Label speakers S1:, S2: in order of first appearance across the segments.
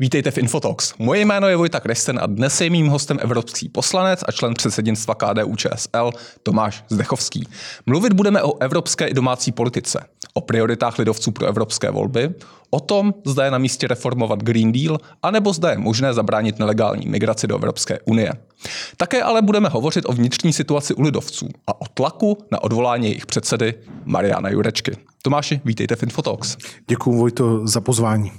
S1: Vítejte v Infotox. Moje jméno je Vojta Kresten a dnes je mým hostem evropský poslanec a člen předsednictva KDU ČSL Tomáš Zdechovský. Mluvit budeme o evropské i domácí politice, o prioritách lidovců pro evropské volby, o tom, zda je na místě reformovat Green Deal, anebo zda je možné zabránit nelegální migraci do Evropské unie. Také ale budeme hovořit o vnitřní situaci u lidovců a o tlaku na odvolání jejich předsedy Mariana Jurečky. Tomáši, vítejte v Infotox.
S2: Děkuji Vojto za pozvání.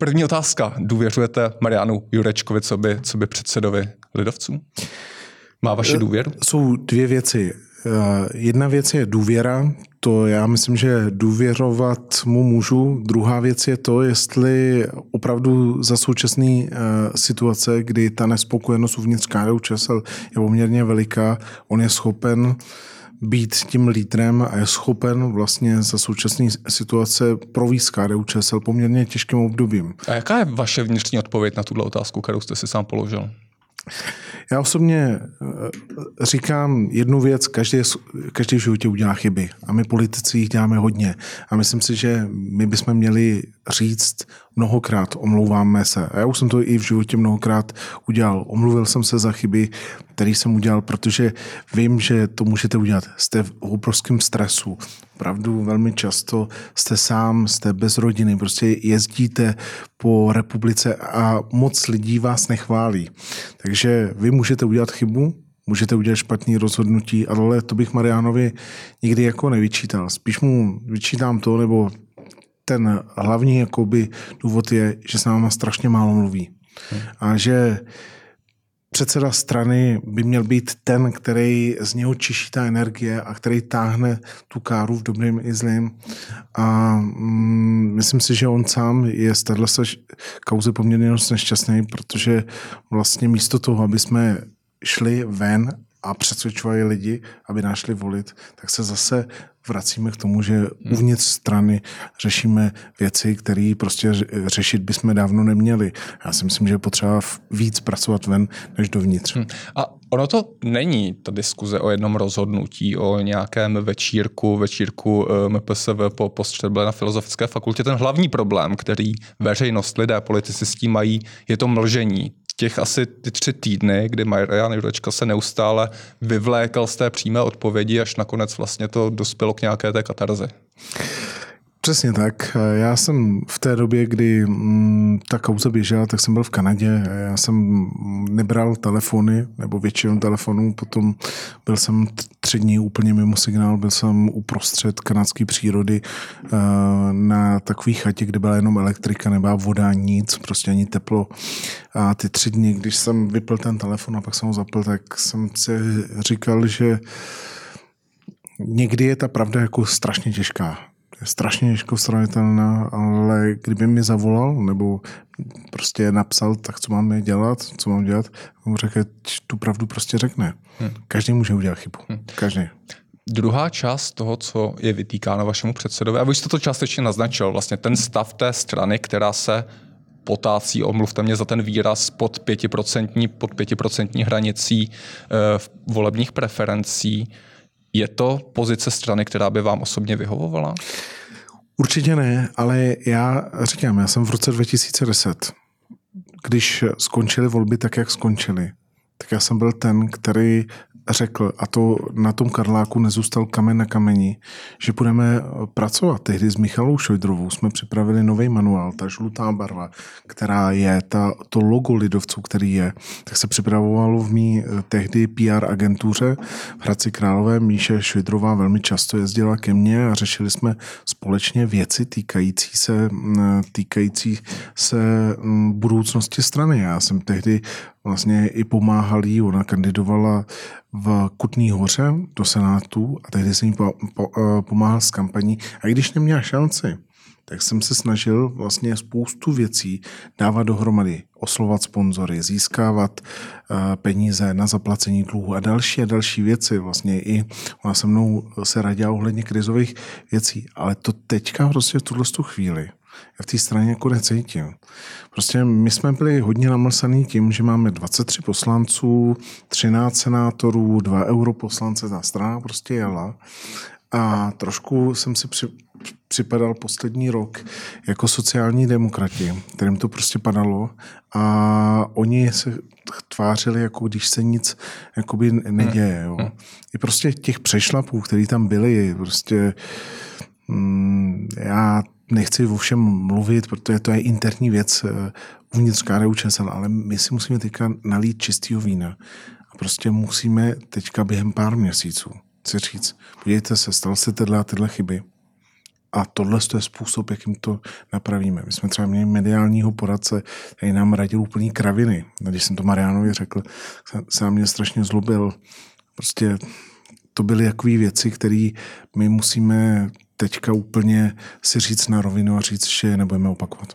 S1: První otázka. Důvěřujete Marianu Jurečkovi, co by, co by předsedovi lidovců? Má vaši důvěru?
S2: Jsou dvě věci. Eh, jedna věc je důvěra, to já myslím, že důvěřovat mu můžu. Druhá věc je to, jestli opravdu za současné eh, situace, kdy ta nespokojenost uvnitř KDU ČSL je poměrně veliká, on je schopen být tím lídrem a je schopen vlastně za současné situace províst KDU ČSL poměrně těžkým obdobím.
S1: A jaká je vaše vnitřní odpověď na tuto otázku, kterou jste si sám položil?
S2: Já osobně eh, říkám jednu věc, každý, každý v životě udělá chyby a my politici jich děláme hodně a myslím si, že my bychom měli říct mnohokrát omlouváme se. A já už jsem to i v životě mnohokrát udělal. Omluvil jsem se za chyby, které jsem udělal, protože vím, že to můžete udělat. Jste v obrovském stresu. Opravdu velmi často jste sám, jste bez rodiny, prostě jezdíte po republice a moc lidí vás nechválí. Takže vy můžete udělat chybu, můžete udělat špatný rozhodnutí, ale to bych Marianovi nikdy jako nevyčítal. Spíš mu vyčítám to, nebo ten hlavní jakoby, důvod je, že s náma strašně málo mluví. A že předseda strany by měl být ten, který z něho čiší ta energie a který táhne tu káru v dobrým i zlým. A mm, myslím si, že on sám je z téhle kauzy poměrně nešťastný, protože vlastně místo toho, aby jsme šli ven a přesvědčovali lidi, aby nás šli volit, tak se zase vracíme k tomu, že hmm. uvnitř strany řešíme věci, které prostě řešit bychom dávno neměli. Já si myslím, že je potřeba víc pracovat ven, než dovnitř. Hmm.
S1: A ono to není ta diskuze o jednom rozhodnutí, o nějakém večírku, večírku eh, MPSV po postřeble na Filozofické fakultě. Ten hlavní problém, který veřejnost, lidé, politici s tím mají, je to mlžení těch asi ty tři týdny, kdy Marian Jurečka se neustále vyvlékal z té přímé odpovědi, až nakonec vlastně to dospělo k nějaké té katarzi.
S2: Přesně tak. Já jsem v té době, kdy mm, ta kauza běžela, tak jsem byl v Kanadě. Já jsem nebral telefony, nebo většinu telefonů, potom byl jsem tři dní úplně mimo signál, byl jsem uprostřed kanadské přírody eh, na takové chatě, kde byla jenom elektrika, nebyla voda, nic, prostě ani teplo. A ty tři dny, když jsem vypl ten telefon a pak jsem ho zapl, tak jsem si říkal, že někdy je ta pravda jako strašně těžká je strašně těžko stranitelná, ale kdyby mi zavolal nebo prostě napsal, tak co máme dělat, co mám dělat, mu řekl, tu pravdu prostě řekne. Hmm. Každý může udělat chybu. Hmm. Každý.
S1: Druhá část toho, co je vytýkáno vašemu předsedovi, a vy jste to částečně naznačil, vlastně ten stav té strany, která se potácí, omluvte mě za ten výraz, pod 5%, pod 5% hranicí e, volebních preferencí. Je to pozice strany, která by vám osobně vyhovovala?
S2: Určitě ne, ale já říkám, já jsem v roce 2010, když skončily volby tak, jak skončily, tak já jsem byl ten, který řekl, a to na tom Karláku nezůstal kamen na kameni, že budeme pracovat. Tehdy s Michalou Šojdrovou jsme připravili nový manuál, ta žlutá barva, která je, ta, to logo lidovců, který je, tak se připravovalo v mý eh, tehdy PR agentuře v Hradci Králové. Míše Šojdrová velmi často jezdila ke mně a řešili jsme společně věci týkající se, mm, týkající se mm, budoucnosti strany. Já jsem tehdy vlastně i pomáhal jí, ona kandidovala v Kutný hoře do Senátu a tehdy jsem jí po, po, eh, pomáhal s kampaní. A i když neměla šanci, tak jsem se snažil vlastně spoustu věcí dávat dohromady, oslovat sponzory, získávat uh, peníze na zaplacení dluhu a další a další věci. Vlastně i ona se mnou se radila ohledně krizových věcí, ale to teďka prostě v tuhle chvíli Já v té straně jako necítím. Prostě my jsme byli hodně namlsaný tím, že máme 23 poslanců, 13 senátorů, 2 europoslance, ta strana prostě jela. A trošku jsem si při, připadal poslední rok jako sociální demokrati, kterým to prostě padalo a oni se tvářili, jako když se nic jakoby neděje. Jo. I prostě těch přešlapů, který tam byli, prostě mm, já nechci o všem mluvit, protože to je interní věc eh, uvnitř KDU ČSL, ale my si musíme teďka nalít čistého vína a prostě musíme teďka během pár měsíců si říct, podívejte se, stal se tyhle a tyhle chyby a tohle je způsob, jakým to napravíme. My jsme třeba měli mediálního poradce, který nám radil úplný kraviny. Když jsem to Marianovi řekl, se na mě strašně zlobil. Prostě to byly takové věci, které my musíme teďka úplně si říct na rovinu a říct, že je nebudeme opakovat.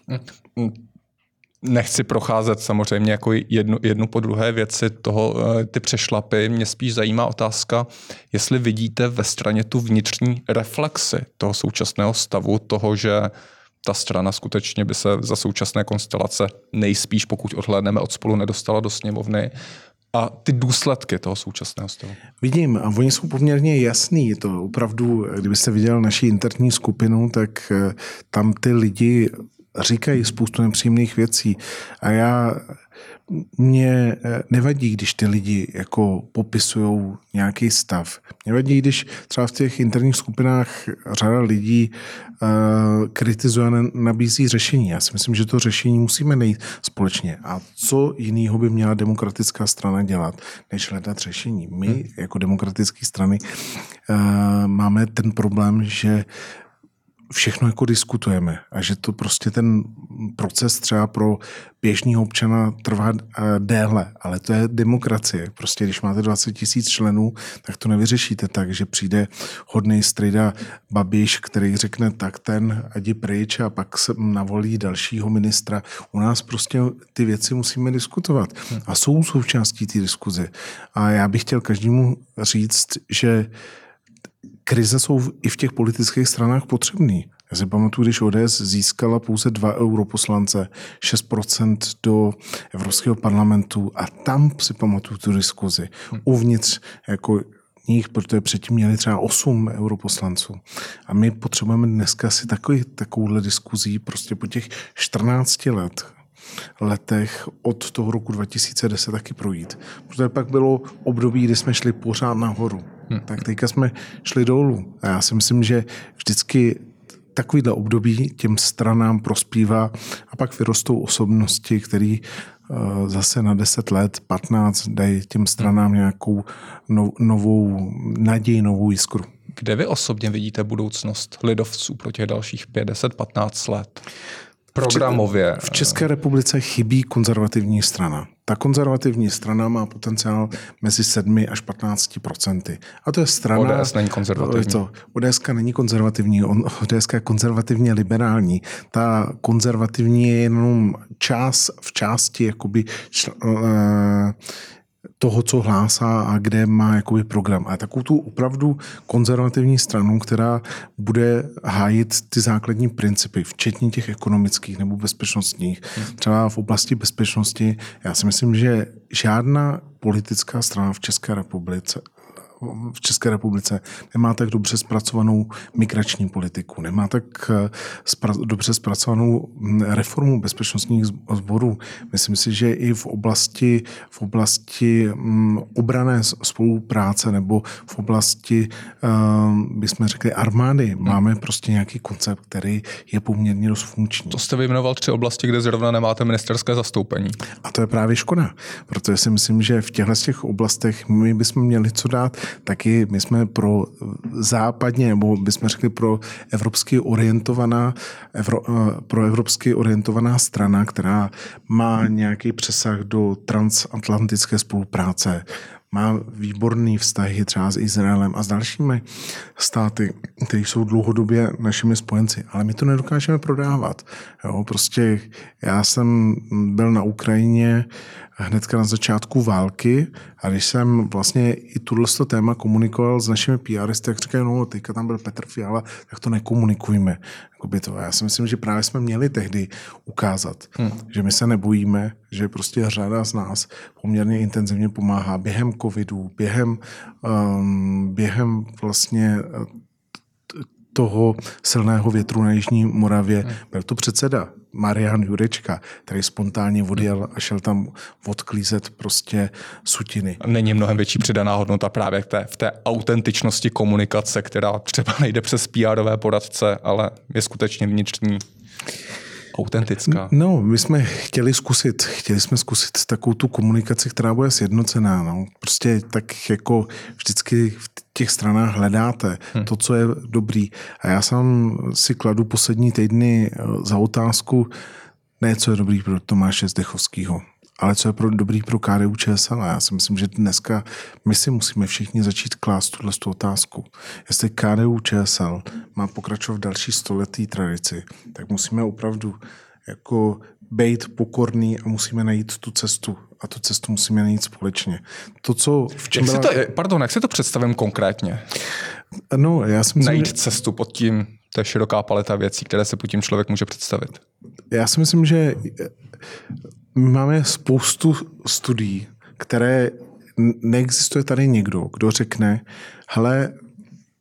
S1: Nechci procházet samozřejmě jako jednu, jednu po druhé věci toho, eh, ty přešlapy. Mě spíš zajímá otázka, jestli vidíte ve straně tu vnitřní reflexy toho současného stavu, toho, že ta strana skutečně by se za současné konstelace nejspíš, pokud odhlédneme od spolu, nedostala do sněmovny a ty důsledky toho současného stavu?
S2: Vidím a oni jsou poměrně jasný. To opravdu, kdybyste viděl naši interní skupinu, tak eh, tam ty lidi říkají spoustu nepříjemných věcí a já mě eh, nevadí, když ty lidi jako popisují nějaký stav. Mě vadí, když třeba v těch interních skupinách řada lidí uh, kritizuje a nabízí řešení. Já si myslím, že to řešení musíme najít společně. A co jiného by měla demokratická strana dělat, než hledat řešení? My hmm. jako demokratické strany uh, máme ten problém, že všechno jako diskutujeme a že to prostě ten proces třeba pro běžného občana trvá eh, déle, ale to je demokracie. Prostě když máte 20 tisíc členů, tak to nevyřešíte tak, že přijde hodný strida Babiš, který řekne tak ten, ať je pryč a pak se navolí dalšího ministra. U nás prostě ty věci musíme diskutovat a jsou součástí té diskuze. A já bych chtěl každému říct, že krize jsou i v těch politických stranách potřebný. Já si pamatuju, když ODS získala pouze dva europoslance, 6% do Evropského parlamentu a tam si pamatuju tu diskuzi. Uvnitř jako nich, protože předtím měli třeba 8 europoslanců. A my potřebujeme dneska si takový, takovouhle diskuzí prostě po těch 14 let, letech od toho roku 2010 taky projít. Protože pak bylo období, kdy jsme šli pořád nahoru. Hmm. Tak teďka jsme šli dolů. A já si myslím, že vždycky takovýhle období těm stranám prospívá a pak vyrostou osobnosti, které eh, zase na 10 let, 15 dají těm stranám nějakou novou naději, novou jiskru.
S1: Kde vy osobně vidíte budoucnost lidovců pro těch dalších 50-15 let? Programově.
S2: V České republice chybí konzervativní strana. Ta konzervativní strana má potenciál mezi 7 až 15 procenty. A to je strana...
S1: ODS není konzervativní.
S2: To, ODS není konzervativní, ODS je konzervativně liberální. Ta konzervativní je jenom čas v části jakoby čl, uh, toho, co hlásá a kde má jakoby program. A takovou tu opravdu konzervativní stranu, která bude hájit ty základní principy, včetně těch ekonomických nebo bezpečnostních. Třeba v oblasti bezpečnosti, já si myslím, že žádná politická strana v České republice v České republice nemá tak dobře zpracovanou migrační politiku, nemá tak eh, spra- dobře zpracovanou hm, reformu bezpečnostních sborů. Myslím si, že i v oblasti, v oblasti hm, obrané spolupráce nebo v oblasti, uh, bychom řekli, armády hmm. máme prostě nějaký koncept, který je poměrně dost funkční.
S1: To jste vyjmenoval tři oblasti, kde zrovna nemáte ministerské zastoupení.
S2: A to je právě škoda, protože si myslím, že v těchto těch oblastech my bychom měli co dát taky my jsme pro západně, nebo bychom řekli pro evropsky orientovaná, evro, eh, pro evropsky orientovaná strana, která má nějaký přesah do transatlantické spolupráce, má výborný vztahy třeba s Izraelem a s dalšími státy, které jsou dlouhodobě našimi spojenci, ale my to nedokážeme prodávat. Jo, prostě já jsem byl na Ukrajině hnedka na začátku války a když jsem vlastně i tuhle téma komunikoval s našimi PRisty, tak říkají, no teďka tam byl Petr Fiala, tak to nekomunikujme. Jakoby to. Já si myslím, že právě jsme měli tehdy ukázat, hmm. že my se nebojíme, že prostě řada z nás poměrně intenzivně pomáhá během covidu, během, um, během vlastně toho silného větru na Jižní Moravě. Hmm. Byl to předseda Marian Jurečka, který spontánně odjel a šel tam odklízet prostě sutiny.
S1: Není mnohem větší přidaná hodnota právě v té, v té autentičnosti komunikace, která třeba nejde přes pr poradce, ale je skutečně vnitřní autentická.
S2: No, my jsme chtěli zkusit, chtěli jsme zkusit takovou tu komunikaci, která bude sjednocená. No. Prostě tak jako vždycky v těch stranách hledáte hmm. to, co je dobrý. A já sám si kladu poslední týdny eh, za otázku, ne co je dobrý pro Tomáše Zdechovského, ale co je pro, dobrý pro KDU ČSL. Já si myslím, že dneska my si musíme všichni začít klást tuhle otázku. Jestli KDU ČSL má pokračovat v další stoletý tradici, tak musíme opravdu jako být pokorný a musíme najít tu cestu. A tu cestu musíme najít společně. To, co
S1: v čem jak byla... to, pardon, jak si to představím konkrétně?
S2: No, já si myslím,
S1: Najít cestu pod tím, to je široká paleta věcí, které se pod tím člověk může představit.
S2: Já si myslím, že máme spoustu studií, které neexistuje tady někdo, kdo řekne, hele,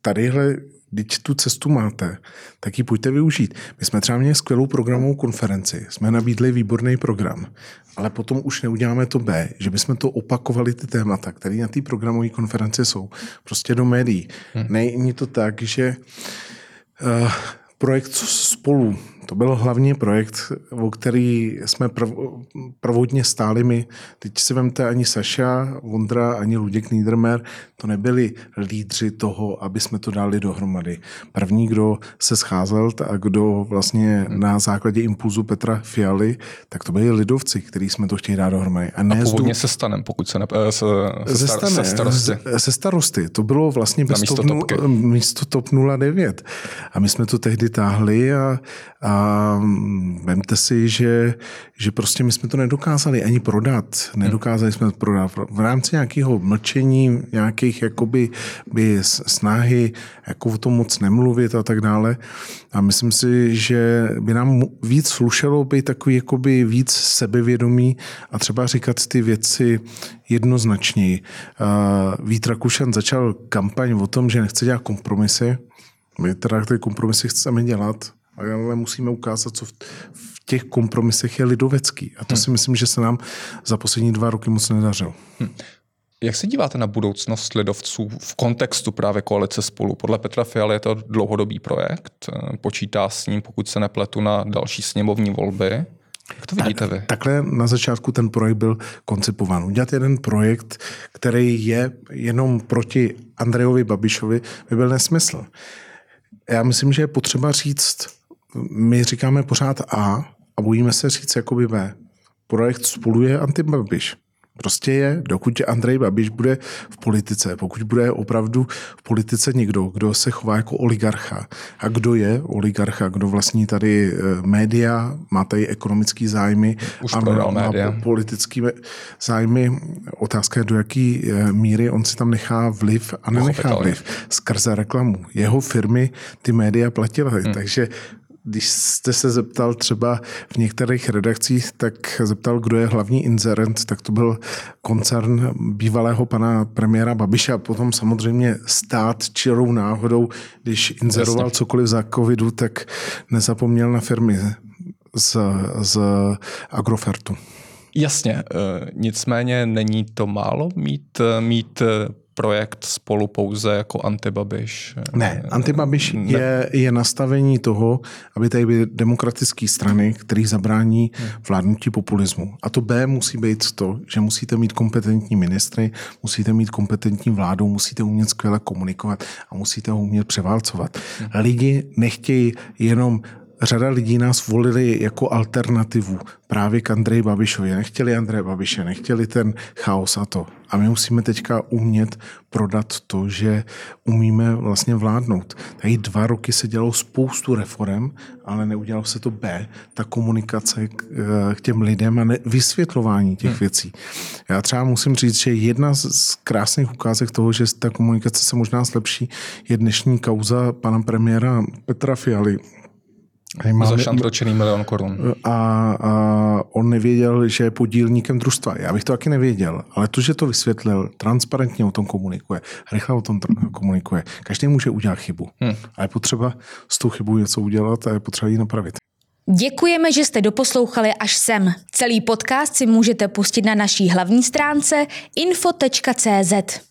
S2: tadyhle když tu cestu máte, tak ji pojďte využít. My jsme třeba měli skvělou programovou konferenci, jsme nabídli výborný program, ale potom už neuděláme to B, že bychom to opakovali ty témata, které na té programové konferenci jsou, prostě do médií. Hmm. Není to tak, že uh, projekt spolu to byl hlavně projekt, o který jsme prv, prvodně stáli my. Teď si vemte ani Saša, Vondra, ani Luděk Niedermer, to nebyli lídři toho, aby jsme to dali dohromady. První, kdo se scházel a kdo vlastně na základě impulzu Petra Fialy, tak to byli lidovci, kteří jsme to chtěli dát dohromady.
S1: A, ne a původně zdu... se stanem, pokud se ne... Eh, se, se, star, stane, se starosty.
S2: Se starosty. To bylo vlastně bez místo, top, místo TOP 09. A my jsme to tehdy táhli a, a vemte si, že, že prostě my jsme to nedokázali ani prodat. Nedokázali jsme to prodat. V rámci nějakého mlčení, nějakých jakoby by snahy jako o tom moc nemluvit a tak dále. A myslím si, že by nám víc slušelo být takový jakoby víc sebevědomý a třeba říkat ty věci jednoznačněji. Vít Rakušan začal kampaň o tom, že nechce dělat kompromisy. My teda ty kompromisy chceme dělat, ale musíme ukázat, co v, v těch kompromisech je lidovecký. A to hmm. si myslím, že se nám za poslední dva roky moc nedařilo. Hmm.
S1: Jak se díváte na budoucnost lidovců v kontextu právě koalice spolu? Podle Petra Fialy je to dlouhodobý projekt. Počítá s ním, pokud se nepletu, na další sněmovní volby. Jak to vidíte
S2: tak,
S1: vy?
S2: Takhle na začátku ten projekt byl koncipován. Udělat jeden projekt, který je jenom proti Andrejovi Babišovi, by byl nesmysl. Já myslím, že je potřeba říct my říkáme pořád A a bojíme se říct jakoby B. Projekt spolu je antibabiš. Prostě je, dokud Andrej Babiš bude v politice, pokud bude opravdu v politice někdo, kdo se chová jako oligarcha. A kdo je oligarcha, kdo vlastní tady eh, média, má tady ekonomický zájmy
S1: Už a má, má
S2: politický zájmy. Otázka je, do jaký eh, míry on si tam nechá vliv a nenechá vliv skrze reklamu. Jeho firmy ty média platily, hmm. takže když jste se zeptal třeba v některých redakcích, tak zeptal, kdo je hlavní inzerent, tak to byl koncern bývalého pana premiéra Babiše a potom samozřejmě stát čirou náhodou, když inzeroval Jasně. cokoliv za covidu, tak nezapomněl na firmy z, z Agrofertu.
S1: Jasně, e, nicméně není to málo mít, mít projekt spolu pouze jako antibabiš?
S2: Ne, antibabiš ne. je, je nastavení toho, aby tady byly demokratické strany, které zabrání vládnutí populismu. A to B musí být to, že musíte mít kompetentní ministry, musíte mít kompetentní vládu, musíte umět skvěle komunikovat a musíte ho umět převálcovat. Lidi nechtějí jenom řada lidí nás volili jako alternativu právě k Andreji Babišovi. Nechtěli Andreje Babiše, nechtěli ten chaos a to. A my musíme teďka umět prodat to, že umíme vlastně vládnout. Tady dva roky se dělalo spoustu reform, ale neudělalo se to B, ta komunikace k, k těm lidem a ne, vysvětlování těch hmm. věcí. Já třeba musím říct, že jedna z krásných ukázek toho, že ta komunikace se možná zlepší, je dnešní kauza pana premiéra Petra Fialy,
S1: Máme, za šantročený milion korun.
S2: A, a on nevěděl, že je podílníkem družstva. Já bych to taky nevěděl, ale to, že to vysvětlil, transparentně o tom komunikuje, rychle o tom komunikuje. Každý může udělat chybu. Hmm. A je potřeba s tou chybou něco udělat a je potřeba ji napravit.
S3: Děkujeme, že jste doposlouchali až sem. Celý podcast si můžete pustit na naší hlavní stránce info.cz.